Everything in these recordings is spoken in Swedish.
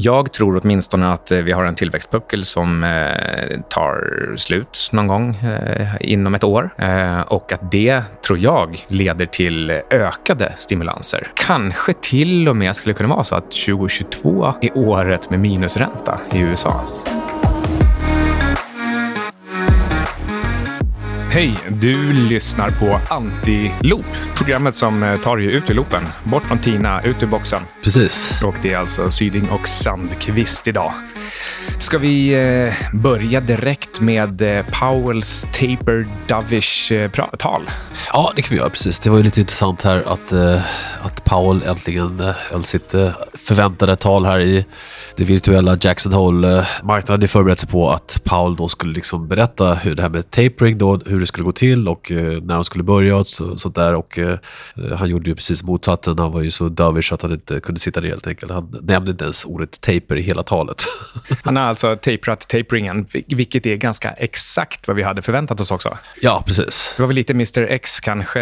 Jag tror åtminstone att eh, vi har en tillväxtpuckel som eh, tar slut någon gång eh, inom ett år. Eh, och att det, tror jag, leder till ökade stimulanser. Kanske till och med skulle kunna vara så att 2022 är året med minusränta i USA. Hej! Du lyssnar på Anti-Loop. Programmet som eh, tar dig ut ur loopen. Bort från Tina, ut ur boxen. Precis. Och det är alltså Syding och Sandqvist idag. Ska vi eh, börja direkt med eh, Powells Taper Dovish-tal? Ja, det kan vi göra. Precis. Det var ju lite intressant här att, att Powell äntligen höll sitt förväntade tal här i det virtuella Jackson Hole. Marknaden hade förberett sig på att Powell då skulle liksom berätta hur det här med tapering då, hur det skulle gå till och när de skulle börja och så, sånt där. Och han gjorde ju precis motsatsen. Han var ju så dovish att han inte kunde sitta ner helt enkelt. Han nämnde inte ens ordet taper i hela talet. Han har alltså taperat taperingen, vilket är ganska exakt vad vi hade förväntat oss också. Ja, precis. Det var väl lite Mr X kanske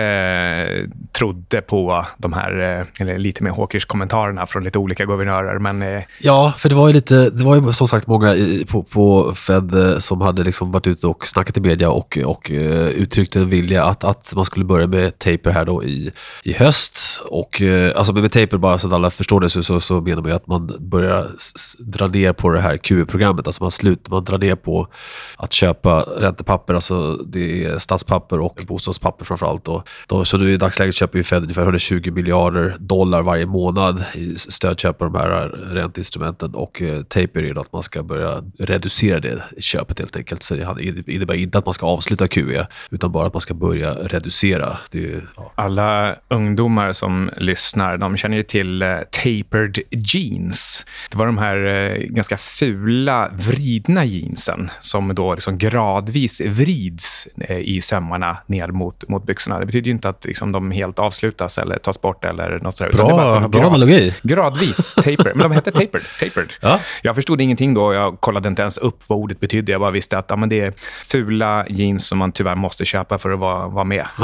trodde på de här, eller lite mer hawkish kommentarerna från lite olika guvernörer. Men... eh, Ja, för det var ju lite, det var ju som sagt många i, på, på Fed eh, som hade liksom varit ute och snackat i media och, och uh, uttryckt en vilja att, att man skulle börja med taper här då i, i höst. Och uh, alltså med, med taper, bara så att alla förstår det, så, så, så menar man ju att man börjar dra ner på det här QE-programmet. Alltså man slutar, man drar ner på att köpa räntepapper, alltså det är statspapper och bostadspapper framförallt. allt. då, så nu i dagsläget köper ju Fed ungefär 120 miljarder dollar varje månad i stödköp av de här ränteinstrumenten och eh, taper är att man ska börja reducera det köpet helt enkelt. Så det innebär inte att man ska avsluta QE utan bara att man ska börja reducera. Är, ja. Alla ungdomar som lyssnar de känner ju till eh, tapered jeans. Det var de här eh, ganska fula, vridna jeansen som då liksom gradvis vrids i sömmarna ner mot, mot byxorna. Det betyder ju inte att liksom, de helt avslutas eller tas bort eller något sådär. bara Bra, bra grad- analogi. Gradvis taper. Men de hette tapered. tapered. Ja. Jag förstod ingenting då. Jag kollade inte ens upp vad ordet betydde. Jag bara visste att ja, men det är fula jeans som man tyvärr måste köpa för att vara, vara med.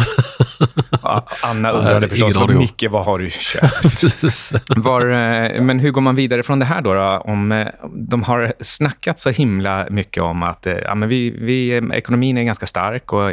Ja, Anna undrade förstås, om. Micke, vad har du köpt? Var, eh, men hur går man vidare från det här då? då? Om, eh, de har snackat så himla mycket om att eh, ja, men vi, vi, ekonomin är ganska stark och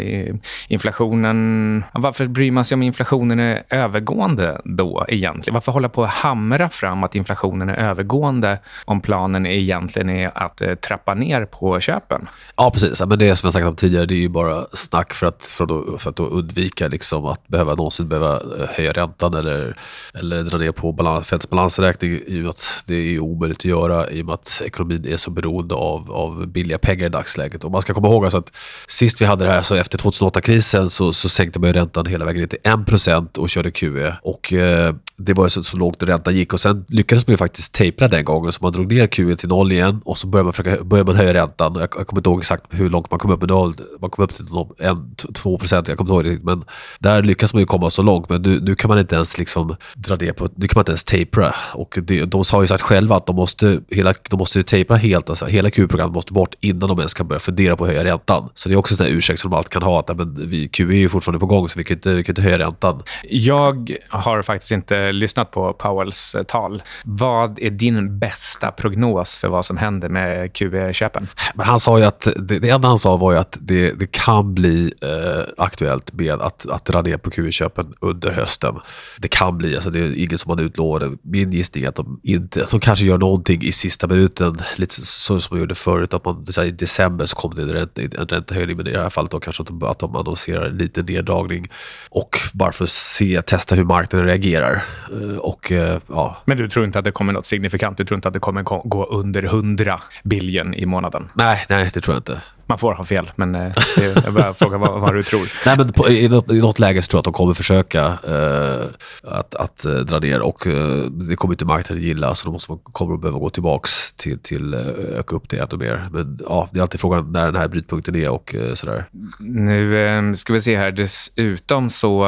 inflationen... Varför bryr man sig om inflationen är övergående då egentligen? Varför hålla på att hamra fram att inflationen är övergående om planen egentligen är att eh, trappa ner på köpen? Ja, precis. Men det som jag sagt om tidigare, det är ju bara snack för att, för att, då, för att då undvika liksom att behöva någonsin behöva eh, höja räntan eller, eller dra ner på balans, Feds balansräkning i och med att det är omöjligt att göra i och med att ekonomin är så beroende av, av billiga pengar i dagsläget. Och man ska komma ihåg alltså att sist vi hade det här, så efter 2008-krisen så, så sänkte man ju räntan hela vägen ner till 1% och körde QE. Och eh, det var ju så, så lågt räntan gick och sen lyckades man ju faktiskt tejpa den gången så man drog ner QE till noll igen och så började man, försöka, började man höja räntan. Jag, jag kommer inte ihåg exakt hur långt man kom upp, men då, man kom upp till 1-2 procent, jag kommer inte ihåg riktigt. men där lyckas man ju komma så långt. Men nu, nu kan man inte ens liksom dra ner på, nu kan man inte ens tapera. Och det, de har ju sagt själva att de måste, hela, de måste tapera helt, alltså hela QE-programmet måste bort innan de ens kan börja fundera på att höja räntan. Så det är också en sån här ursäkt som de alltid kan ha, att men vi, QE är ju fortfarande på gång så vi kan inte, vi kan inte höja räntan. Jag har faktiskt inte lyssnat på Powells eh, tal. Vad är din bästa prognos för vad som händer med QE-köpen? Men han sa ju att, det, det enda han sa var ju att det, det kan bli eh, aktuellt med att, att dra ner på QE-köpen under hösten. Det kan bli, alltså det är inget som man utlovade. Min gissning är att de, inte, att de kanske gör någonting i sista minuten, lite så som de gjorde förut, att man, här, i december så kom det en, ränte, en räntehöjning, men i det här fallet då kanske att de, att de annonserar lite neddragning och bara för att se, testa hur marknaden reagerar. Eh, och eh, ja, Men du tror inte att det kommer något signifikant? Du tror inte att det kommer gå- under 100 biljon i månaden? nej, nej, det tror jag inte. Man får ha fel, men eh, det, jag bara frågar vad, vad du tror. Nej, men på, i, något, I något läge så tror jag att de kommer försöka eh, att, att eh, dra ner och eh, det kommer inte marknaden gilla så då måste man, kommer de behöva gå tillbaks till, till eh, öka upp det ännu mer. Men ja, det är alltid frågan när den här brytpunkten är och sådär. Nu ska vi se här. Dessutom så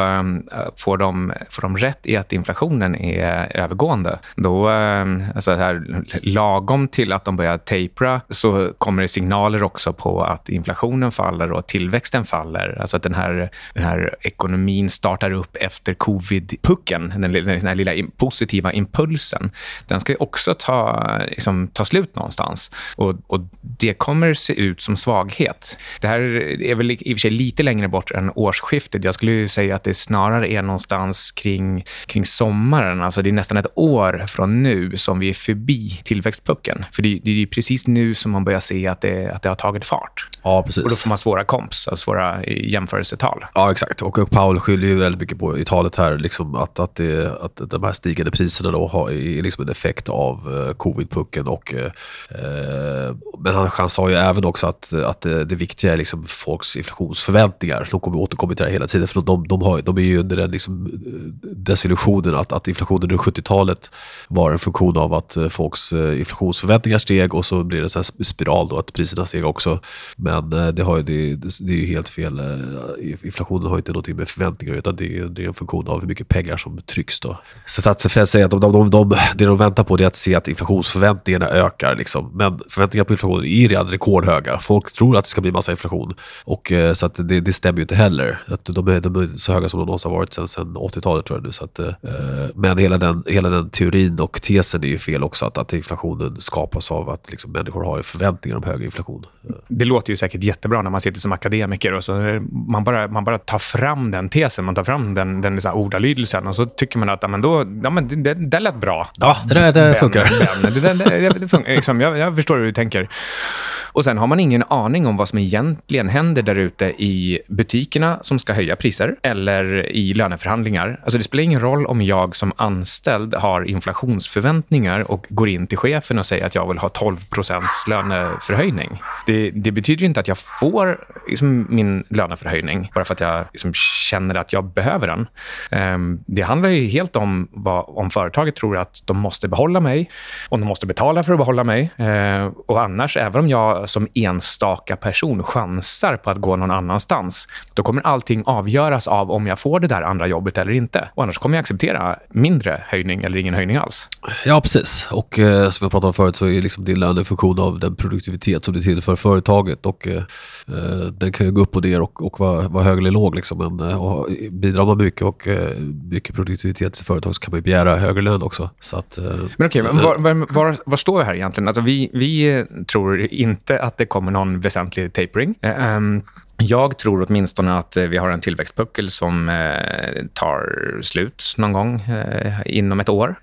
får, de, får de rätt i att inflationen är övergående. Då, alltså här, lagom till att de börjar tapera så kommer det signaler också på att inflationen faller och tillväxten faller. Alltså att den här, den här ekonomin startar upp efter covid-pucken, den, den här lilla positiva impulsen. Den ska också ta, liksom, ta slut någonstans. Och, och Det kommer se ut som svaghet. Det här är väl i och för sig lite längre bort än årsskiftet. Jag skulle säga att det snarare är någonstans kring, kring sommaren. Alltså det är nästan ett år från nu som vi är förbi tillväxtpucken. För det, det är precis nu som man börjar se att det, att det har tagit fart. Ja, precis. Och då får man svåra komps, alltså svåra jämförelsetal. Ja, exakt. Och Paul skyller ju väldigt mycket på i talet här liksom att, att, det, att de här stigande priserna då har, är liksom en effekt av uh, covid-pucken. Och, uh, men han, han sa ju även också att, att det, det viktiga är liksom folks inflationsförväntningar. De kommer återkomma till det här hela tiden. För de, de, har, de är ju under den liksom desillusionen att, att inflationen under 70-talet var en funktion av att folks inflationsförväntningar steg och så blir det en spiral då att priserna steg också. Men eh, det, har ju, det, det är ju helt fel. Eh, inflationen har inte någonting med förväntningar utan det är, det är en funktion av hur mycket pengar som trycks. Då. Så att Fed säger att de, de, de, de, det de väntar på är att se att inflationsförväntningarna ökar. Liksom. Men förväntningarna på inflationen är redan rekordhöga. Folk tror att det ska bli massa inflation. Och, eh, så att det, det stämmer ju inte heller. Att de, är, de är så höga som de någonsin har varit sedan, sedan 80-talet tror jag nu. Så att, men hela den, hela den teorin och tesen är ju fel också. Att, att inflationen skapas av att liksom, människor har förväntningar om högre inflation. Det låter ju säkert jättebra när man sitter som akademiker och så man, bara, man bara tar fram den tesen, man tar fram den, den liksom ordalydelsen och så tycker man att men då, ja, men det, det lät bra. Ja, det, där, det funkar. Ben, det, det, det, funkar liksom, jag, jag förstår hur du tänker. Och Sen har man ingen aning om vad som egentligen händer där ute i butikerna som ska höja priser eller i löneförhandlingar. Alltså det spelar ingen roll om jag som anställd har inflationsförväntningar och går in till chefen och säger att jag vill ha 12 löneförhöjning. Det, det, betyder inte att jag får liksom, min löneförhöjning bara för att jag liksom, känner att jag behöver den. Um, det handlar ju helt om vad, om företaget tror att de måste behålla mig, om de måste betala för att behålla mig. Uh, och annars, även om jag som enstaka person chansar på att gå någon annanstans, då kommer allting avgöras av om jag får det där andra jobbet eller inte. Och annars kommer jag acceptera mindre höjning eller ingen höjning alls. Ja, precis. Och eh, som jag pratade om förut så är liksom din lön en funktion av den produktivitet som du tillför företaget. Och, eh, eh, den kan ju gå upp och ner och, och vara, vara hög eller låg. Liksom. Men, eh, och bidrar man mycket och eh, mycket produktivitet till företag så kan man begära högre lön också. Så att, eh, men okej, okay, var, var, var, var, står vi här egentligen? Alltså vi, vi tror inte att det kommer någon väsentlig tapering. Um, jag tror åtminstone att eh, vi har en tillväxtpuckel som eh, tar slut någon gång eh, inom ett år.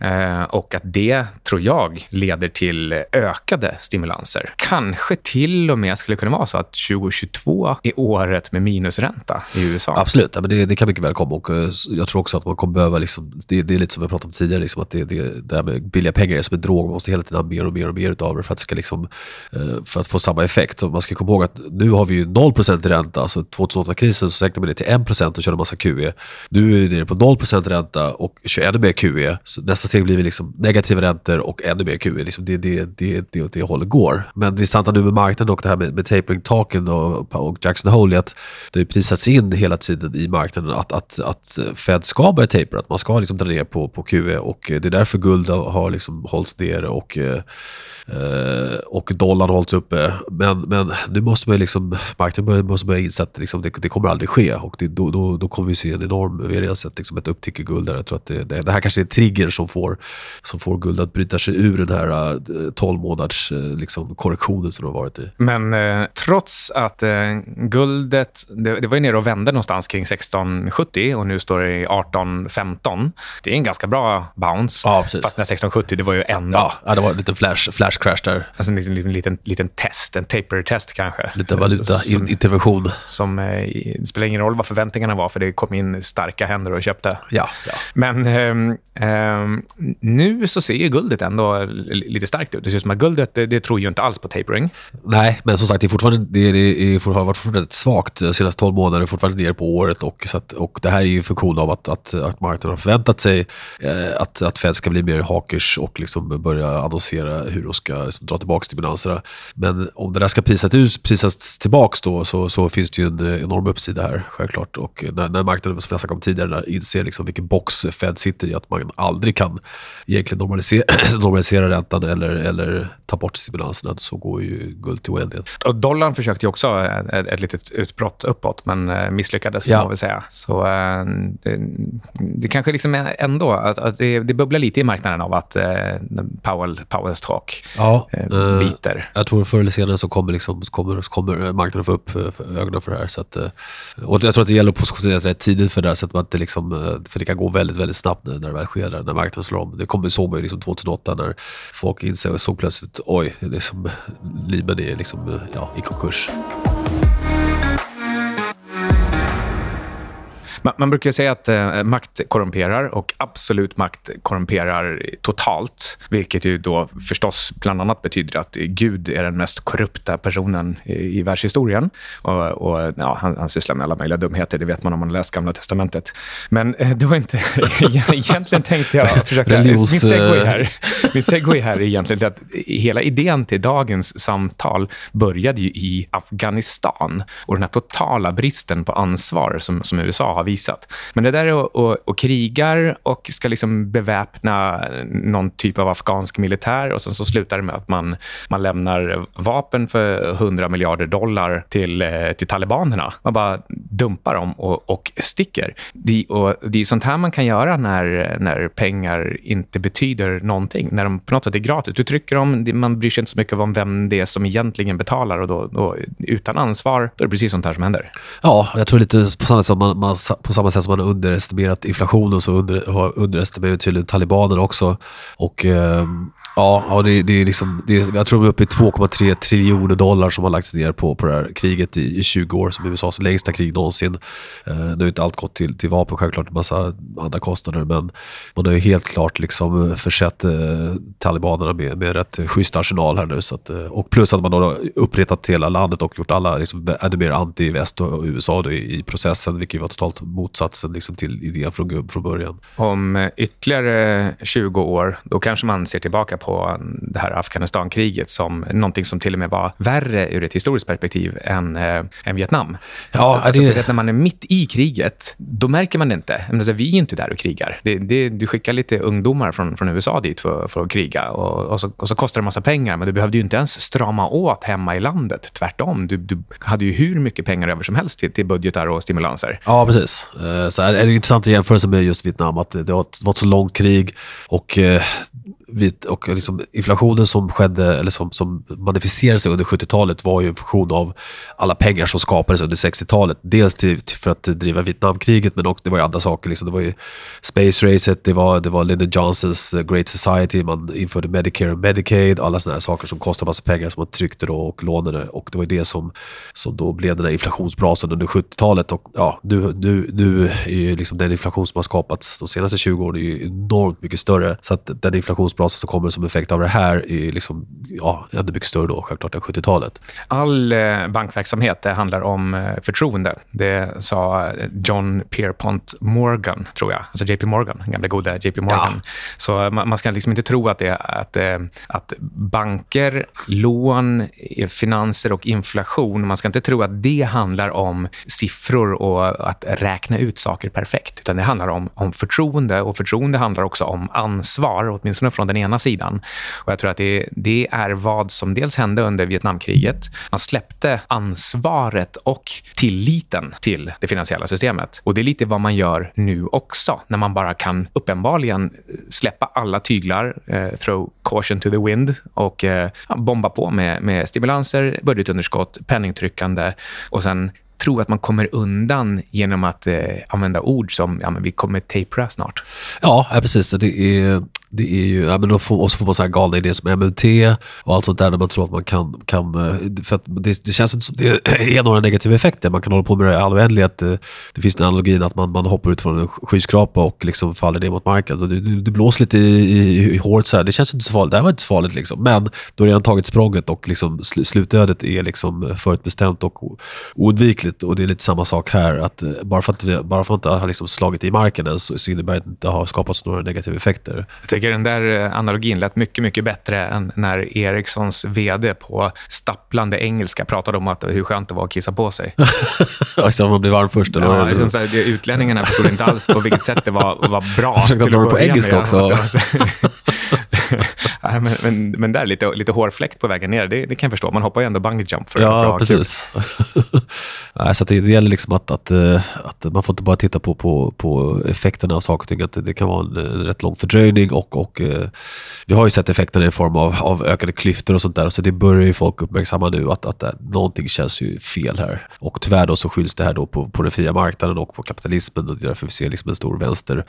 Och att det, tror jag, leder till ökade stimulanser. Kanske till och med skulle kunna vara så att 2022 är året med minusränta i USA. Absolut, men det, det kan mycket väl komma. Och jag tror också att man kommer behöva... Liksom, det, det, är lite som vi pratade om tidigare, liksom, att det, det, det här med billiga pengar är som en drog. Man måste hela tiden ha mer och mer och mer av det för att, ska liksom, för att få samma effekt. Och man ska komma ihåg att nu har vi ju 0 ränta ränta. Alltså 2008-krisen så sänkte man det till 1% och körde massa QE. Nu är vi nere på 0% ränta och kör ännu mer QE. Så nästa steg blir vi liksom negativa räntor och ännu mer QE. Liksom det är det, det, det, det hållet går. Men det intressanta nu med marknaden och det här med, med tapering-taken och, och Jackson Hole är att det har prisats in hela tiden i marknaden att, att, att Fed ska börja tapera, att man ska liksom dra ner på, på QE och det är därför guld har liksom hållits nere och eh, och dollarn hållits uppe. Men, men nu måste man liksom, marknaden måste börja inse att liksom, det, det, kommer aldrig ske. Och det, då, då, då kommer vi se en enorm, vi har redan sett liksom ett upptick i guld där. Jag tror att det, det, det, här kanske är en trigger som får, som får guld att bryta sig ur den här uh, 12 månaders uh, liksom, korrektionen som det har varit i. Men uh, trots att guldet, det, var ju nere och vände någonstans kring 1670 och nu står det i 1815. Det är en ganska bra bounce. Ja, Fast när 1670, det var ju ändå... Ja, det var en liten flash, flash crash där. Alltså en liten, liten, liten, test, en taper-test kanske. Lite Som, eh, det spelar ingen roll vad förväntningarna var, för det kom in starka händer och köpte. Ja. ja. Men eh, eh, nu så ser ju guldet ändå lite starkt ut. Det ser ut som att guldet, det, det, tror ju inte alls på tapering. Nej, men som sagt, det, är fortfarande, det, det är, har varit fortfarande svagt de senaste 12 månaderna, fortfarande ner på året. Och, så att, och det här är ju en funktion av att, att, att marknaden har förväntat sig eh, att, att Fed ska bli mer hakers och liksom börja annonsera hur de ska liksom, dra tillbaka stimulanserna. Men om det där ska prisas, ut, prisas tillbaka då, så, så så finns det ju en eh, enorm uppsida här, självklart. Och när, när marknaden, som jag om tidigare, inser liksom vilken box Fed sitter i, att man aldrig kan egentligen normalisera, normalisera räntan eller, eller ta bort stimulanserna, så går ju guld till oändlighet. Och dollarn försökte ju också ett, ett litet utbrott uppåt, men eh, misslyckades, får ja. man väl säga. Så det, det kanske liksom är ändå, att, att det, det, bubblar lite i marknaden av att Powell, Powells talk ja, biter. Jag tror förr eller senare så kommer, liksom, kommer, kommer marknaden få upp ögonen för det här. Så att, eh, och jag tror att det gäller att positionera sig rätt tidigt för det här, så att man inte liksom, eh, för det kan gå väldigt, väldigt snabbt när det väl sker, när marknaden slår om. Det kommer såg man ju liksom 2008 när folk insåg och såg plötsligt, oj, liksom, Lehman är liksom, eh, ja, i konkurs. Man, brukar säga att eh, makt korrumperar och absolut makt korrumperar totalt. Vilket ju då förstås bland annat betyder att Gud är den mest korrupta personen i, i världshistorien. Och, och ja, han, han sysslar med alla möjliga dumheter, det vet man om man läst Gamla Testamentet. Men eh, det var inte... egentligen tänkte jag försöka... Religions... Min segway här, min segway här är egentligen att hela idén till dagens samtal började ju i Afghanistan och den här totala bristen på ansvar som, som USA har visat. Men det där är att, och krigar och ska liksom beväpna någon typ av afghansk militär och sen så slutar det med att man, man lämnar vapen för 100 miljarder dollar till, eh, till talibanerna. Man bara dumpar dem och, och sticker. Det, och det är sånt här man kan göra när, när pengar inte betyder någonting. När de på något sätt är gratis. Du trycker dem, man bryr sig inte så mycket om vem det är som egentligen betalar. och då, då Utan ansvar, då är det precis sånt här som händer. Ja, jag tror lite på samma sätt man, man på samma sätt som man har underestimerat inflationen så under, har underestimerat tydligen talibanerna också. Och eh, Ja, ja det, det är liksom, det är, jag tror vi är uppe i 2,3 triljoner dollar som har lagts ner på, på det här kriget i, i 20 år, som USAs längsta krig någonsin. Eh, nu har inte allt gått till, till vapen, självklart en massa andra kostnader, men man har ju helt klart liksom försett eh, talibanerna med, med rätt schysst arsenal här nu. Så att, eh, och plus att man har upprättat hela landet och gjort alla liksom, ännu mer anti-väst och USA då, i, i processen, vilket var totalt motsatsen liksom, till idén från, från början. Om ytterligare 20 år, då kanske man ser tillbaka på på det här Afghanistankriget som någonting som till och med var värre ur ett historiskt perspektiv än, äh, än Vietnam. Ja, alltså, det... När man är mitt i kriget, då märker man det inte. Alltså, vi är inte där och krigar. Det, det, du skickar lite ungdomar från, från USA dit för, för att kriga och, och, så, och så kostar det en massa pengar, men du behövde ju inte ens strama åt hemma i landet. Tvärtom, du, du hade ju hur mycket pengar över som helst till, till budgetar och stimulanser. Ja, precis. Eh, så är det är intressant i jämförelse med just Vietnam, att det var ett, var ett så långt krig och vid, och liksom inflationen som skedde, eller som, som manifesterade sig under 70-talet var ju en funktion av alla pengar som skapades under 60-talet. Dels till, till, för att driva Vietnamkriget, men också det var ju andra saker. Liksom. Det var ju Space Racet, det var, det var Lyndon Johnsons eh, Great Society, man införde Medicare och Medicaid, alla sådana här saker som kostade massa pengar som man tryckte då och lånade. Och det var ju det som, som då blev den här inflationsbrasan under 70-talet. Och ja, nu, nu, nu är ju liksom den inflation som har skapats de senaste 20 åren är ju enormt mycket större. Så att den inflation brasa som kommer som effekt av det här är liksom, ja, ännu mycket större då självklart än 70-talet. All eh, bankverksamhet det handlar om eh, förtroende. Det sa John Pierpont Morgan, tror jag. Alltså JP Morgan, den gamla goda JP Morgan. Ja. Så man, man, ska liksom inte tro att, det, att, eh, att banker, lån, finanser och inflation, man ska inte tro att det handlar om siffror och att räkna ut saker perfekt. Utan det handlar om, om förtroende och förtroende handlar också om ansvar, åtminstone från den ena sidan. Och jag tror att det, det är vad som dels hände under Vietnamkriget. Man släppte ansvaret och tilliten till det finansiella systemet. Och Det är lite vad man gör nu också, när man bara kan uppenbarligen släppa alla tyglar, eh, throw caution to the wind och eh, bomba på med, med stimulanser, budgetunderskott, penningtryckande och sen tro att man kommer undan genom att eh, använda ord som ja, men vi kommer tapera snart. Ja, precis. Det är, det är ju, ja, men då får, och så får man så här galna idéer som MUT och allt sånt där när man tror att man kan, kan eh, för att det, det känns inte som det är några negativa effekter. Man kan hålla på med det i all oändlighet. Det, det finns en analogin att man, man hoppar ut från en skyskrapa och liksom faller ner mot marken. Och det, det blåser lite i, i, i håret så här. Det känns inte så farligt. Det här var inte så farligt liksom. Men då har redan tagit språnget och liksom sl, slutödet är liksom eh, förutbestämt och oundvikligt. Och det är lite samma sak här. att Bara för att, vi, bara för att inte har liksom slagit i marken än så, så innebär det inte att det har skapats några negativa effekter tycker den där eh, analogin lät mycket, mycket bättre än när Ericssons vd på stapplande engelska pratade om att hur skönt det var att kissa på sig. alltså, man blir varm först? Eller ja, liksom så här, utlänningarna förstod inte alls på vilket sätt det var, var bra. Försökte dra det på engelska också. ja, men, men, men där, lite, lite hårfläkt på vägen ner, det, det kan jag förstå. Man hoppar ju ändå bungee jump för, ja, för att precis. Nej, så det, det gäller liksom att, att, eh, att, man får inte bara titta på, på, på effekterna av saker och ting. Att det, det kan vara en, en rätt lång fördröjning och, och eh, vi har ju sett effekterna i form av, av ökade klyftor och sånt där. Så det börjar ju folk uppmärksamma nu att, att, att någonting känns ju fel här. Och tyvärr då så skylls det här då på, på den fria marknaden och på kapitalismen och därför vi ser liksom en stor vänster,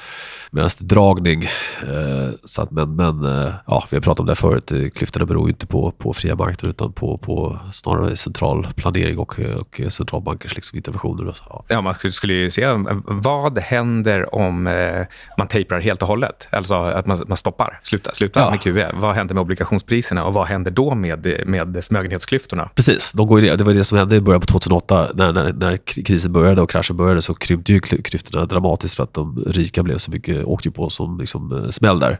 vänsterdragning. Eh, så att, men men eh, ja, vi har pratat om det förut, klyftorna beror ju inte på, på fria marknader utan på, på snarare central planering och, och centralbankers liksom interventioner. Ja. ja, man skulle ju se vad händer om eh, man tejpar helt och hållet? Alltså att man, man stoppar, slutar, slutar ja. med QE. Vad händer med obligationspriserna och vad händer då med, med förmögenhetsklyftorna? Precis, de går det var det som hände i början på 2008 när, när, när krisen började och kraschen började så krympte ju klyftorna dramatiskt för att de rika blev så mycket, åkte på som liksom, eh, smäll där.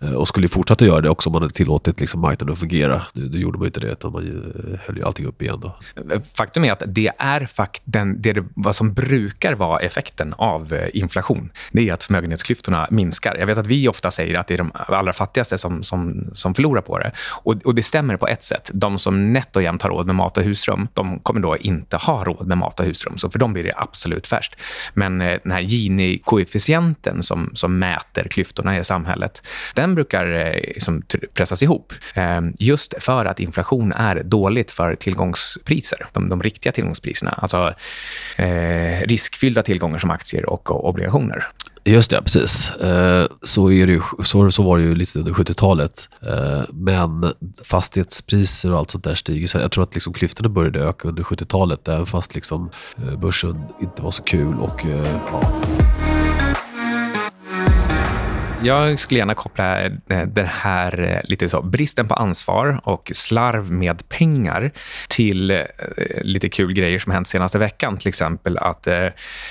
Eh, och skulle fortsätta göra det också om man hade tillåtit liksom, marknaden att fungera. Nu, nu gjorde man inte det, utan man eh, höll ju allting upp igen. Då. Eh, faktum är att det är fakt den, det, vad som brukar vara effekten av eh, inflation. Det är att förmögenhetsklyftorna minskar. Jag vet att vi ofta säger att det är de allra fattigaste som, som, som förlorar på det. Och, och det stämmer på ett sätt. De som nätt och jämnt har råd med mat och husrum, de kommer då inte ha råd med mat och husrum. Så för dem blir det absolut värst. Men den här Gini-koefficienten som, som mäter klyftorna i samhället, den brukar liksom pressas ihop. Ehm, just för att inflation är dåligt för tillgångspriser, de, de riktiga tillgångspriserna. Alltså eh, riskfyllda tillgångar som aktier och obligationer. Just det, precis. Eh, så, är det, så, så var det ju lite under 70-talet. Eh, men fastighetspriser och allt sånt där stiger. Så jag tror att liksom klyftorna började öka under 70-talet, även fast liksom eh, börsen inte var så kul. Och, ja. Jag skulle gärna koppla eh, den här eh, lite så, bristen på ansvar och slarv med pengar till eh, lite kul grejer som hänt senaste veckan. Till exempel att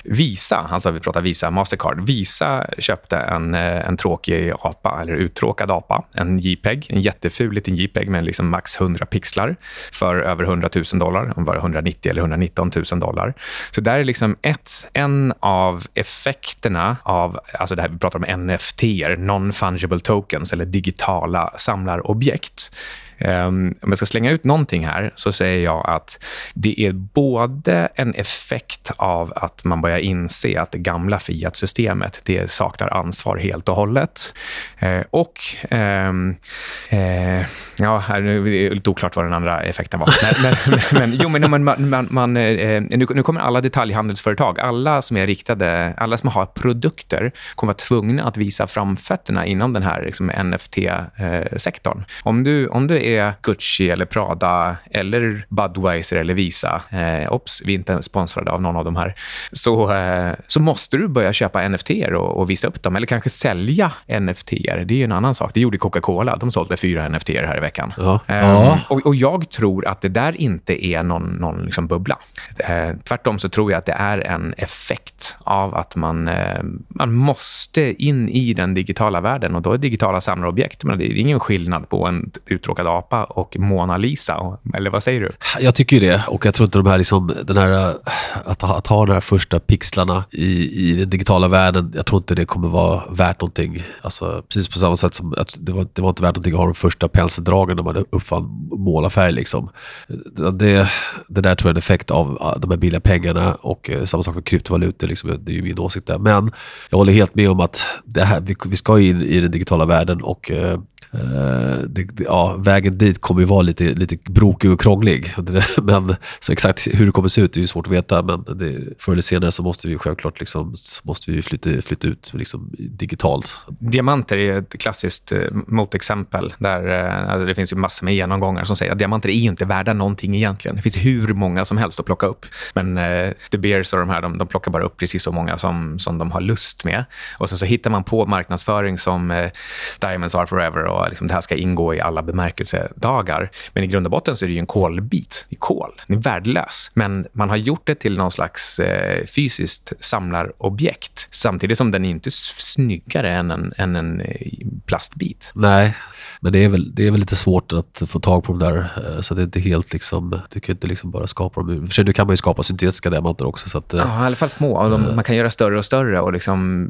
Visa, alltså vi pratar Visa Mastercard, Visa köpte en, en tråkig apa, eller uttråkad apa, en JPEG, en jätteful liten JPEG med liksom max 100 pixlar för över 100 000 dollar, om var 190 eller 119 000 dollar. Så där är liksom ett, en av effekterna av, alltså det här vi pratar om NFT NFTer, non-fungible tokens, eller digitala samlarobjekt. Um, om jag ska slänga ut någonting här så säger jag att det är både en effekt av att man börjar inse att det gamla Fiat-systemet det saknar ansvar helt och hållet. Uh, och... Um, uh, ja, det är lite oklart vad den andra effekten var. Men, men, men, jo, men man, man, man eh, nu, nu, kommer alla detaljhandelsföretag, alla som är riktade, alla som har produkter kommer vara tvungna att visa framfötterna inom den här liksom, NFT-sektorn. Eh, om du, om du är Gucci eller Prada eller Budweiser eller Visa, eh, ops, vi är inte sponsrade av någon av de här, så, eh, så måste du börja köpa NFT och, och, visa upp dem. Eller kanske sälja NFT. Det är ju en annan sak. Det gjorde Coca-Cola. De sålde fyra NFT här i veckan. Ja. Eh. Och, och, jag tror att det där inte är någon, någon liksom bubbla. Eh, tvärtom så tror jag att det är en effekt av att man, eh, man måste in i den digitala världen och då är digitala samlarobjekt. Men det är ingen skillnad på en uttråkad apa och Mona Lisa. Eller vad säger du? Jag tycker ju det. Och jag tror inte de här, liksom, den här att, ha, att ha de här första pixlarna i, i den digitala världen, jag tror inte det kommer vara värt någonting. Alltså, precis på samma sätt som att det var, det var inte värt någonting att ha de första penseldragen när man uppfann målarfärg. Liksom. Det, det där tror jag är en effekt av ah, de här billiga pengarna och eh, samma sak med kryptovalutor. Liksom, det är ju min åsikt där. Men jag håller helt med om att det här, vi, vi ska in i den digitala världen och Eh, Eh, det, ja, vägen dit kommer ju vara lite, lite brokig och krånglig. Men, så exakt hur det kommer se ut är ju svårt att veta, men det, förr eller senare så måste vi självklart liksom, måste vi flytta, flytta ut liksom, digitalt. Diamanter är ett klassiskt eh, motexempel. Där, eh, alltså det finns ju massor med genomgångar som säger att diamanter är ju inte värda någonting egentligen. Det finns hur många som helst att plocka upp. Men eh, De Beers och de här, de, de plockar bara upp precis så många som, som de har lust med. Och sen så hittar man på marknadsföring som eh, Diamonds are forever och och liksom, det här ska ingå i alla bemärkelsedagar. Men i grund och botten så är det ju en kolbit. Det är kol. Den är värdelös. Men man har gjort det till någon slags eh, fysiskt samlarobjekt samtidigt som den är inte snyggare än en, än en eh, plastbit. Nej, men det är, väl, det är väl lite svårt att få tag på de där. Eh, så det är inte helt liksom, du kan inte liksom bara skapa dem. För sig, nu kan man ju skapa syntetiska diamanter också. Så att, eh, ja, i alla fall små. De, man kan göra större och större. Och liksom,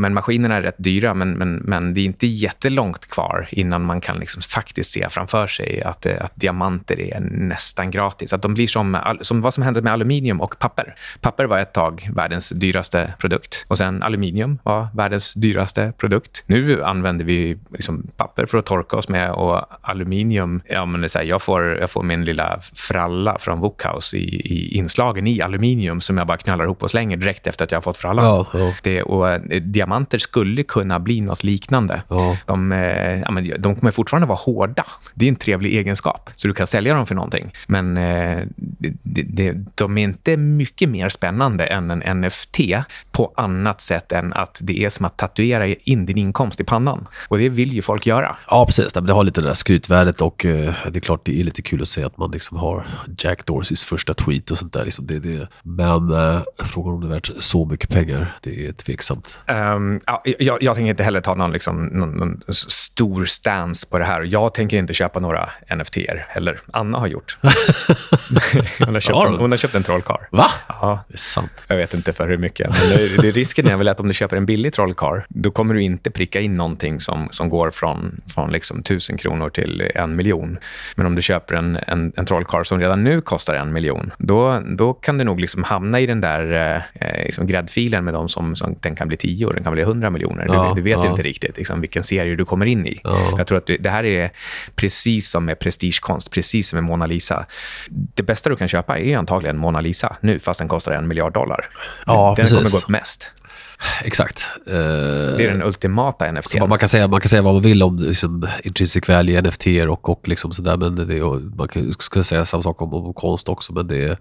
men maskinerna är rätt dyra, men, men, men det är inte jättelångt kvar innan man kan liksom faktiskt se framför sig att, eh, att diamanter är nästan gratis. Att de blir som, som vad som hände med aluminium och papper. Papper var ett tag världens dyraste produkt. Och sen aluminium var världens dyraste produkt. Nu använder vi liksom papper för att torka oss med och aluminium. Ja, men så här, jag, får, jag får min lilla fralla från Wookhouse i, i inslagen i aluminium som jag bara knallar ihop och slänger direkt efter att jag har fått frallan. Ja, ja. Det, och, eh, diamanter skulle kunna bli nåt liknande. Ja. De, eh, ja, men de kommer fortfarande vara hårda. Det är en trevlig egenskap, så du kan sälja dem för någonting. Men eh, det, det, de är inte mycket mer spännande än en NFT på annat sätt än att det är som att tatuera in din inkomst i pannan. Och det vill ju folk göra. Ja, precis. Det har lite det där skrytvärdet och uh, det är klart det är lite kul att se att man liksom har Jack Dorseys första tweet och sånt där. Liksom det, det. Men uh, frågan om det är värt så mycket pengar, det är tveksamt. Um, ja, jag, jag, tänker inte heller ta någon, liksom, någon, någon, stor stance på det här. Jag tänker inte köpa några NFT-er heller. Anna har gjort. hon, har köpt, ja, hon har köpt en trollkar. Va? Ja. Det är sant. Jag vet inte för hur mycket. Men det, det, risken är väl att om du köper en billig trollkar, då kommer du inte pricka in någonting som, som går från, från liksom tusen kronor till en miljon. Men om du köper en, en, en trollkarl som redan nu kostar en miljon, då, då kan du nog liksom hamna i den där eh, liksom gräddfilen med dem som, som den kan bli tio och den kan bli hundra miljoner. Ja, du, du, vet ja. inte riktigt liksom, vilken serie du kommer in i. Ja. Jag tror att du, det här är precis som med prestigekonst, precis som med Mona Lisa. Det bästa du kan köpa är antagligen Mona Lisa nu, fast den kostar en miljard dollar. Ja, den precis. kommer gå upp mest. Exakt. Uh, det är den ultimata NFT. Man, man, kan säga, man kan säga vad man vill om liksom, intrinsic value, NFT och, och liksom sådär, men det är, man kan, skulle säga samma sak om, om konst också, men det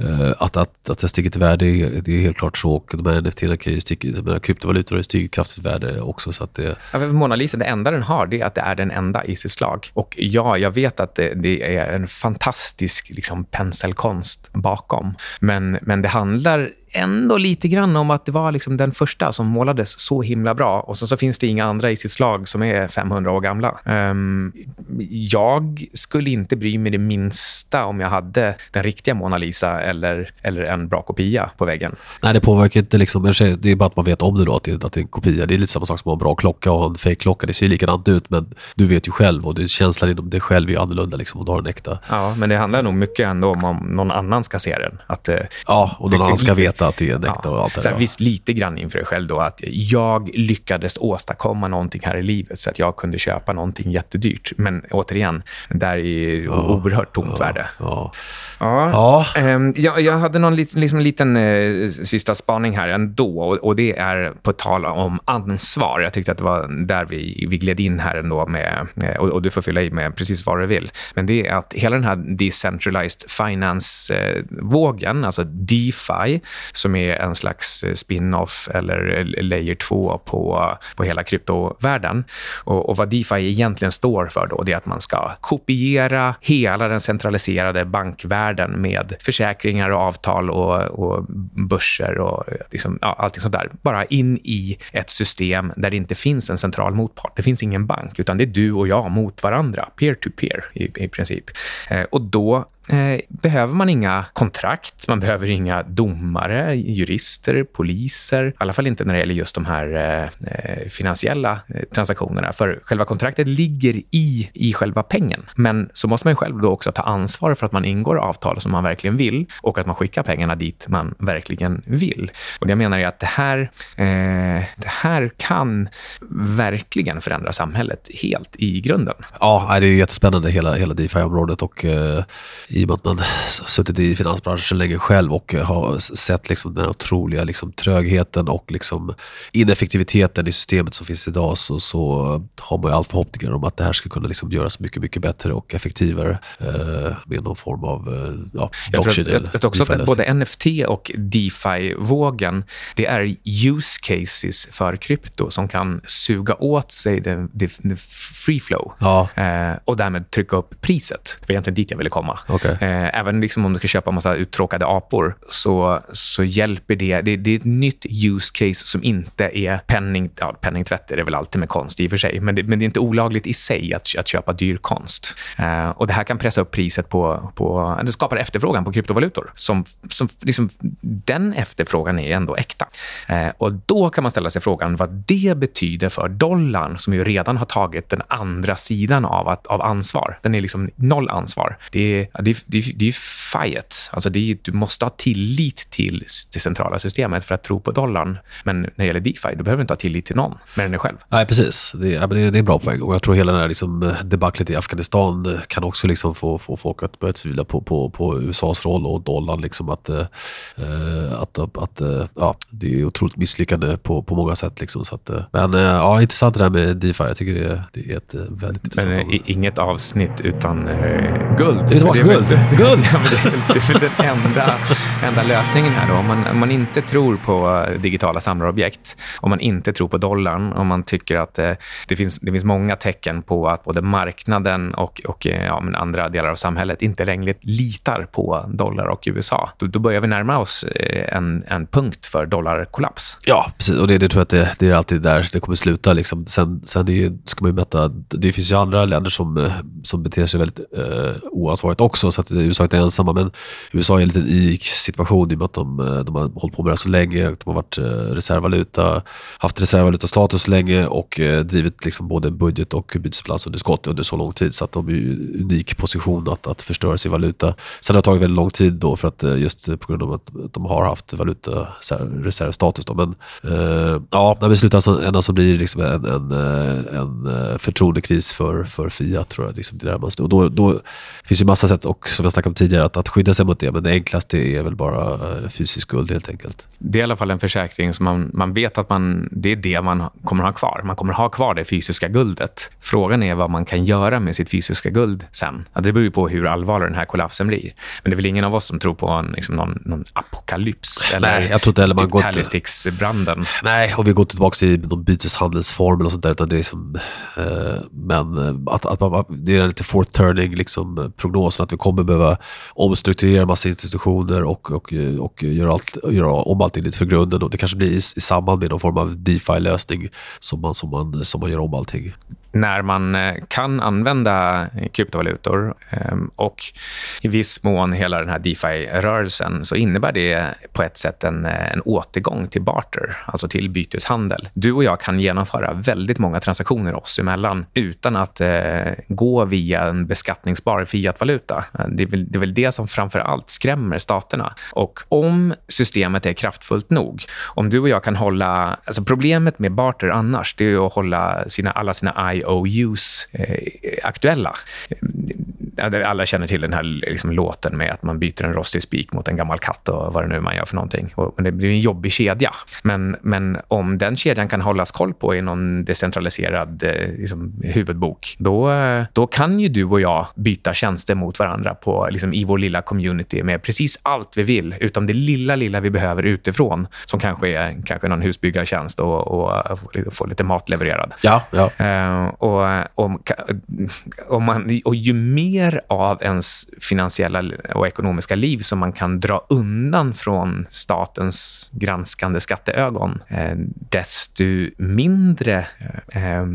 uh, att, att, att det stiger till värde, det är helt klart så. Och de här NFT kan ju sticka, kryptovalutor har stigit kraftigt värde också. Så att det... ja, Mona Lisa, det enda den har, det är att det är den enda i sitt slag. Och ja, jag vet att det, det är en fantastisk liksom, penselkonst bakom, men, men det handlar ändå lite grann om att det var liksom den första som målades så himla bra. Och så, så finns det inga andra i sitt slag som är 500 år gamla. Um, jag skulle inte bry mig det minsta om jag hade den riktiga Mona Lisa eller, eller en bra kopia på väggen. Nej, det påverkar inte. Liksom, det är bara att man vet om det då, att det, att det är en kopia. Det är lite samma sak som att ha en bra klocka och en fake-klocka. Det ser likadant ut, men du vet ju själv och det, känslan inom dig själv är annorlunda liksom, om du har en äkta. Ja, men det handlar nog mycket ändå om om någon annan ska se den. Att, eh, ja, och någon annan ska veta veta att det är en äkta ja. och allt det där. Visst, lite grann inför dig själv då att jag lyckades åstadkomma någonting här i livet så att jag kunde köpa någonting jättedyrt. Men återigen, där är ja. oerhört tomt ja. värde. Ja. Ja. Jag, jag, hade någon liksom, liten uh, sista spaning här ändå och, och det är på tal om ansvar. Jag tyckte att det var där vi, vi gled in här ändå med, och, och du får fylla i med precis vad du vill. Men det är att hela den här decentralized finance-vågen, alltså DeFi, som är en slags eh, spin-off eller eh, layer 2 på, på hela kryptovärlden. Och, och vad DeFi egentligen står för då, det är att man ska kopiera hela den centraliserade bankvärlden med försäkringar och avtal och, och börser och eh, liksom, ja, allting sånt där. Bara in i ett system där det inte finns en central motpart. Det finns ingen bank, utan det är du och jag mot varandra, peer-to-peer -peer, i, i princip. Eh, och då eh, behöver man inga kontrakt, man behöver inga domare, jurister, poliser. I alla fall inte när det gäller just de här eh, eh finansiella eh, transaktionerna. För själva kontraktet ligger i, i själva pengen. Men så måste man själv då också ta ansvar för att man ingår avtal som man verkligen vill och att man skickar pengarna dit man verkligen vill. Och Jag menar är att det här, eh, det här kan verkligen förändra samhället helt i grunden. Ja, det är jättespännande hela, hela DeFi-området och eh, i och med att man suttit i finansbranschen länge själv och har sett liksom den otroliga liksom trögheten och liksom ineffektiviteten i systemet som finns idag så, så har man ju allt förhoppningar om att det här ska kunna liksom göras mycket, mycket bättre och effektivare eh, med någon form av eh, ja, jag tror, jag, jag tror också att både NFT och DeFi-vågen, det är use cases för krypto som kan suga åt sig the, the free flow ja. eh, och därmed trycka upp priset. Det var egentligen dit jag ville komma. Okay. Eh, även liksom om du ska köpa en massa uttråkade apor så, så hjälper det. det. det. är ett nytt use case som inte är penning, ja, penningtvätt. är det väl alltid med konst i och för sig. Men det, men det är inte olagligt i sig att, att köpa dyr konst. Eh, och Det här kan pressa upp priset på... på det skapar efterfrågan på kryptovalutor. Som, som liksom, den efterfrågan är ändå äkta. Eh, och Då kan man ställa sig frågan vad det betyder för dollarn som ju redan har tagit den andra sidan av, att, av ansvar. Den är liksom noll ansvar. Det är, det är, det är, det är fiat. Alltså är, du måste ha tillit till det centrala systemet för att tro på dollarn. Men när det gäller DeFi, då behöver du inte ha tillit till någon mer än dig själv. Nej, precis. Det är, det är en bra poäng. Och jag tror hela den här liksom, debaclet i Afghanistan eh, kan också liksom få, få folk att börja tvivla på, på, på USAs roll och dollarn. Liksom att, äh, att, att, att ja, det är otroligt misslyckande på, på många sätt. Liksom, så att, men ja, intressant det där med DeFi. Jag tycker det, det är ett väldigt intressant Men inget avsnitt utan guld. Det är, det guld! guld. ja, det, är väl den enda, enda lösningen här. Då. Om, man, om man inte tror på digitala samlarobjekt, om man inte tror på dollarn, om man tycker att eh, det, finns, det finns många tecken på att både marknaden och, och eh, ja, andra delar av samhället inte längre litar på dollar och USA, då, då börjar vi närma oss eh, en, en punkt för dollarkollaps. Ja, precis. Och det, det tror jag att det, det, är alltid där det kommer sluta. Liksom. Sen, sen det, ska man ju mäta, det finns ju andra länder som, eh, som beter sig väldigt eh, oansvarigt också, så att USA inte är ensamma. Men USA är en liten unik situation i och med att de, eh, de har hållit på med det här så länge. De har varit eh, reservvaluta, haft reservvalutastatus länge och eh, drivit liksom både budget och bytesbalansunderskott under så lång tid. Så att de är i en unik position att, att förstöra sin valuta. Sen har det tagit väldigt lång tid då för att just på grund av att de har haft valutareservstatus. Då. Men eh, ja, när vi slutar så, så blir det liksom en, en, en förtroendekris för, för Fiat tror jag. Liksom det där man, och då, då finns ju massa sätt, och som jag snackade om tidigare, att, att skydda sig mot det. Men det enklaste är väl bara eh, fysisk guld helt enkelt. Det är i alla fall en försäkring som man, man vet att man, det är det man kommer ha kvar. Man kommer ha kvar det fysiska guldet. Frågan är vad man kan göra med sitt fysiska guld sen. Ja, det beror på hur allvarlig den här kollapsen blir. Men det är väl ingen av oss som tror på en, liksom någon, någon apokalyps eller Nej, jag tror inte heller man typ Tallysticks-branden. Nej, och vi går tillbaka till någon byteshandelsformel och sånt där. Utan det är som, eh, men eh, att, att man, det är lite fourth turning liksom, prognosen att vi kommer kommer behöva omstrukturera massa institutioner och, och, och göra, allt, göra om allting lite för grunden. Och det kanske blir i, i samband med någon form av DeFi-lösning som man, som, man, som man gör om allting när man eh, kan använda kryptovalutor ehm, och i viss mån hela den här DeFi-rörelsen så innebär det på ett sätt en, eh, en återgång till barter, alltså till byteshandel. Du och jag kan genomföra väldigt många transaktioner oss emellan utan att eh, gå via en beskattningsbar fiatvaluta. Det är, väl, det är väl det som framför allt skrämmer staterna. Och om systemet är kraftfullt nog, om du och jag kan hålla... Alltså problemet med barter annars, det är att hålla sina, alla sina I IOUs eh, aktuella. Alla känner till den här liksom, låten med att man byter en rostig spik mot en gammal katt och vad det nu man gör för någonting. Och, men det blir en jobbig kedja. Men, men om den kedjan kan hållas koll på i någon decentraliserad eh, liksom, huvudbok, då, då kan ju du och jag byta tjänster mot varandra på, liksom, i vår lilla community med precis allt vi vill, utom det lilla, lilla vi behöver utifrån, som kanske är kanske någon husbyggartjänst och, och, och få lite mat levererad. Ja, ja. Uh, och, och, och, man, och ju mer av ens finansiella och ekonomiska liv som man kan dra undan från statens granskande skatteögon, eh, desto mindre eh,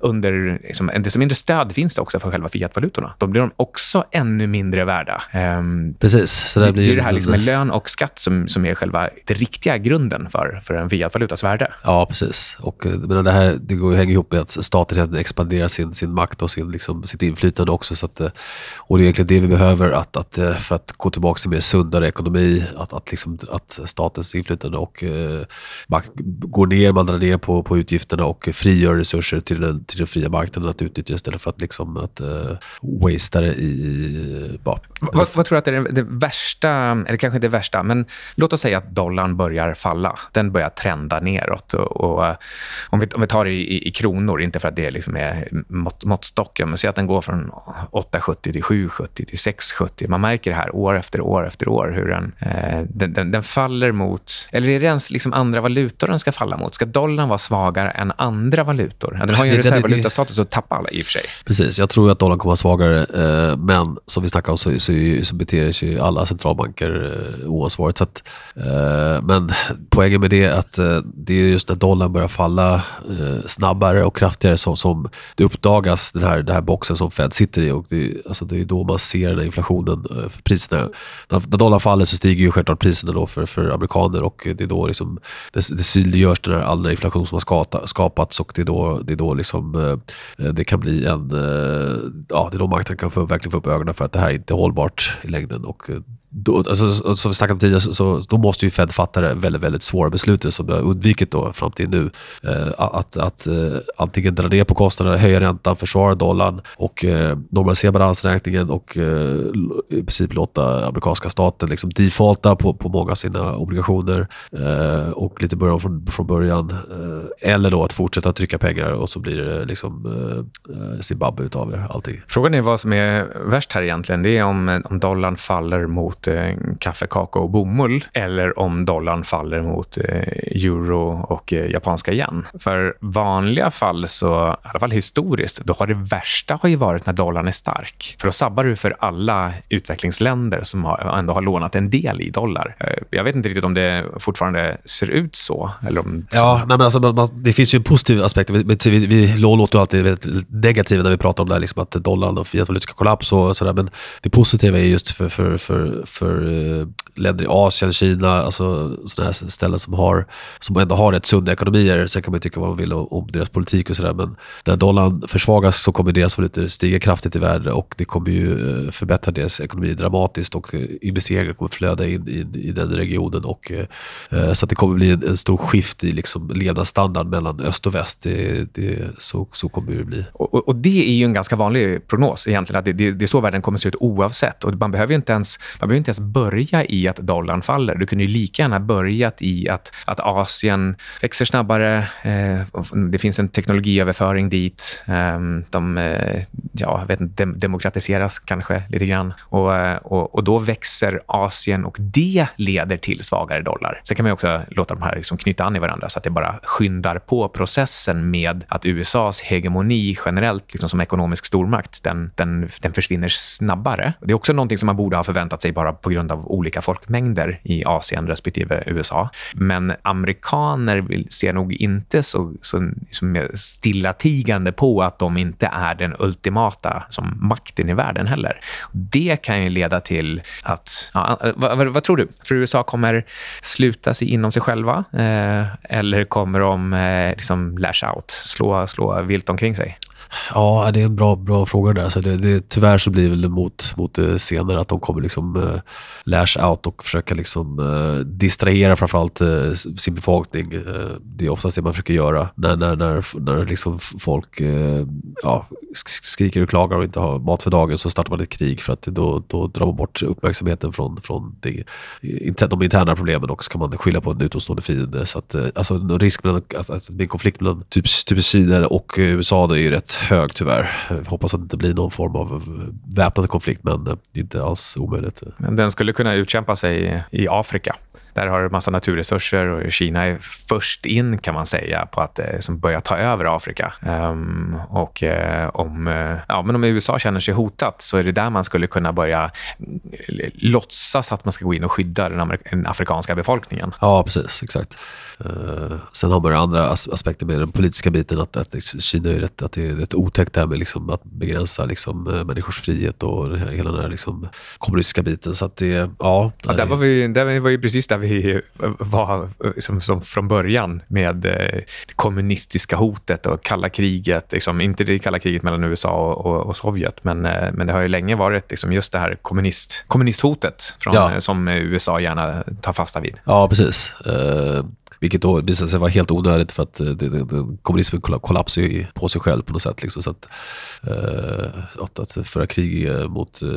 under, liksom, desto mindre stöd finns det också för själva fiatvalutorna. Då blir de också ännu mindre värda. Eh, Precis. Så det, blir det är det här liksom med lön och skatt som, som är själva den riktiga grunden för, för en fiatvalutas värde. Ja, precis. Och, men det här det går, hänger ihop med att staten expanderar sin, sin makt och sin, liksom, sitt inflytande också. Så att, eh, och det är egentligen det vi behöver att, att, eh, för att gå tillbaka till mer sundare ekonomi. Att, att, liksom, att statens inflytande och eh, makt går ner, man drar ner på, på utgifterna och frigör resurser till den, till den fria marknaden att utnyttja istället för att, liksom, att eh, uh, wastea det i... Bara, vad, vad, tror du att är det, det, värsta, eller kanske inte det värsta, men låt oss säga att dollarn börjar falla. Den börjar trenda neråt. Och, och om, vi, om vi tar det i, i, kronor, inte för att det liksom är mått, måttstocken, men säg att den går från 8,70 till 7,70 till 6,70. Man märker det här år efter år efter år, hur den, eh, den, den, den, faller mot... Eller är det ens liksom andra valutor den ska falla mot? Ska dollarn vara svagare än andra valutor? Den har ju en reservvalutastatus att tappa alla i och för sig. Precis, jag tror att dollarn kommer vara svagare, eh, men som vi snackade om så, så, så beter sig alla centralbanker eh, oansvarigt. Så att, eh, men poängen med det är att eh, det är just när dollarn börjar falla eh, snabbare och kraftigare som, som det uppdagas den här, den här boxen som Fed sitter i och det, alltså det är då man ser den här inflationen, eh, för priserna. När, när dollarn faller så stiger ju självklart priserna då för, för amerikaner och det är då liksom, det, det synliggörs den här allmänna inflation som har skata, skapats och det är då, det, är då liksom, eh, det kan bli en, eh, ja det är då marknaden kan få, verkligen få upp ögonen för att det här är inte hållbart i längden och då, alltså, som vi snackade om tidigare, så, så, då måste ju Fed fatta det väldigt, väldigt svåra beslutet som vi har undvikit då fram till nu. Eh, att att eh, antingen dra ner på kostnaderna, höja räntan, försvara dollarn och eh, normalisera balansräkningen och eh, i princip låta amerikanska staten liksom defaulta på, på många av sina obligationer eh, och lite börja från, från början. Eh, eller då att fortsätta trycka pengar och så blir det liksom eh, eh Zimbabwe utav allting. Frågan är vad som är värst här egentligen. Det är om, om dollarn faller mot mot eh, kaffe, kakao och bomull eller om dollarn faller mot eh, euro och eh, japanska yen. För vanliga fall, så, i alla fall historiskt, då har det värsta har ju varit när dollarn är stark. För då sabbar du för alla utvecklingsländer som har, ändå har lånat en del i dollar. Eh, jag vet inte riktigt om det fortfarande ser ut så. Eller om, ja, nej, men alltså, man, det finns ju en positiv aspekt. Vi, vi, vi låter alltid väldigt negativa när vi pratar om det här, liksom att dollarn och fiat ska kollapsa och sådär. Men det positiva är just för, för, för, för eh, länder i Asien, Kina, alltså sådana här ställen som, har, som ändå har rätt sunda ekonomier. Sen kan man tycka vad man vill om, om deras politik och sådär. Men när dollarn försvagas så kommer deras valutor stiga kraftigt i värde och det kommer ju eh, förbättra deras ekonomi dramatiskt och eh, investeringar kommer flöda in i, i den regionen. Och, eh, så att det kommer bli en, en stor skift i liksom levnadsstandard mellan öst och väst. Det, det, så, så kommer det bli. Och, och, det är ju en ganska vanlig prognos egentligen. Att det, det, det är så världen kommer se ut oavsett. Och man behöver ju inte ens, man behöver inte ens börja i att dollarn faller. Du kunde ju lika gärna börjat i att, att Asien växer snabbare. Eh, det finns en teknologiöverföring dit. Eh, de eh, ja, vet inte, demokratiseras kanske lite grann. Och, eh, och, och, då växer Asien och det leder till svagare dollar. Sen kan man också låta de här liksom knyta an i varandra så att det bara skyndar på processen med att USAs hegemoni generellt liksom som ekonomisk stormakt, den, den, den försvinner snabbare. Det är också någonting som man borde ha förväntat sig bara på grund av olika folkmängder i Asien respektive USA. Men amerikaner ser nog inte så, så liksom stillatigande på att de inte är den ultimata som makten i världen heller. Det kan ju leda till att... Ja, eh, vad, vad, vad, tror du? Tror du USA kommer sluta sig inom sig själva? Eh, eller kommer de eh, liksom lash out, slå, slå vilt omkring sig? Ja, det är en bra, bra fråga där. Så det, det, tyvärr så blir det mot, mot det senare att de kommer liksom uh, lash out och försöka liksom uh, distrahera framförallt uh, sin befolkning. Uh, det är oftast det man försöker göra när, när, när, när liksom folk uh, ja, skriker och klagar och inte har mat för dagen så startar man ett krig för att då, då drar man bort uppmärksamheten från, från det, de interna problemen och så kan man skylla på en utomstående fiende. Så att, alltså, risk med att, att det blir en konflikt mellan typ, typ Kina och USA det är ju rätt hög tyvärr. Jag hoppas att det inte blir någon form av väpnad konflikt, men det är inte alls omöjligt. Men den skulle kunna utkämpa sig i Afrika. Där har du massa naturresurser och Kina är först in kan man säga på att eh, som börja ta över Afrika. Um, och uh, om, uh, ja, men om USA känner sig hotat så är det där man skulle kunna börja låtsas att man ska gå in och skydda den, den afrikanska befolkningen. Ja, precis. Exakt. Uh, sen har man andra as aspekter med den politiska biten. Att, att Kina är rätt, att det är rätt otäckt det här med liksom att begränsa liksom, människors frihet och hela den här liksom, kommunistiska biten. Så att det, ja, ja där, var vi, där var vi precis där vi vi var liksom, som från början med det kommunistiska hotet och kalla kriget. Liksom, inte det kalla kriget mellan USA och, och, och Sovjet, men, men det har ju länge varit liksom, just det här kommunist, kommunisthotet från, ja. som USA gärna tar fasta vid. Ja, precis. Vilket då visade sig vara helt onödigt för att eh, det, det, det, kommunismen kollapsar ju på sig själv på något sätt. Liksom, så att, eh, att, att föra krig eh, mot, eh,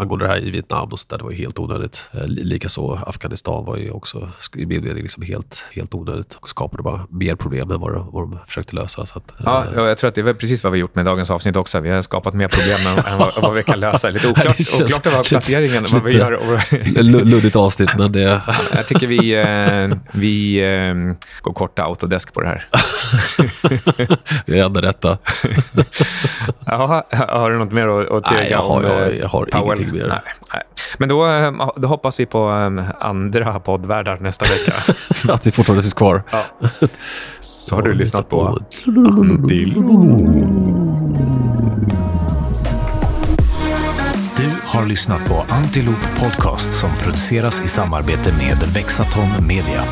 angående det här i Vietnam och så där, det var helt onödigt. Eh, Likaså Afghanistan var ju också i min mening liksom helt, helt onödigt och skapade bara mer problem än vad, de, vad de försökte lösa. Så att, ja, eh, jag tror att det är precis vad vi gjort med dagens avsnitt också. Vi har skapat mer problem än, än vad, vad, vi kan lösa. Lite oklart, oklart var placeringen, vad vi gör. Luddigt avsnitt, men det... jag tycker vi vi eh, går korta Autodesk på det här. det är det enda rätta. har du något mer att tillägga? Nej, jag har, jag, jag har ingenting mer. Nej, nej. Men då, eh, då hoppas vi på eh, andra poddvärdar nästa vecka. Att vi fortfarande finns kvar. Ja. Så har du lyssnat på Antil. Har lyssnat på Antiloop Podcast som produceras i samarbete med Vexatom Media.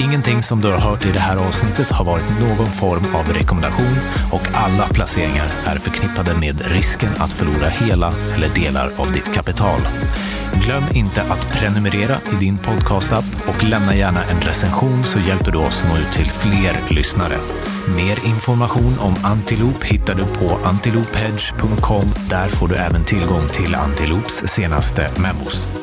Ingenting som du har hört i det här avsnittet har varit någon form av rekommendation och alla placeringar är förknippade med risken att förlora hela eller delar av ditt kapital. Glöm inte att prenumerera i din podcastapp och lämna gärna en recension så hjälper du oss nå ut till fler lyssnare. Mer information om Antilop hittar du på antilophedge.com. Där får du även tillgång till Antilops senaste memos.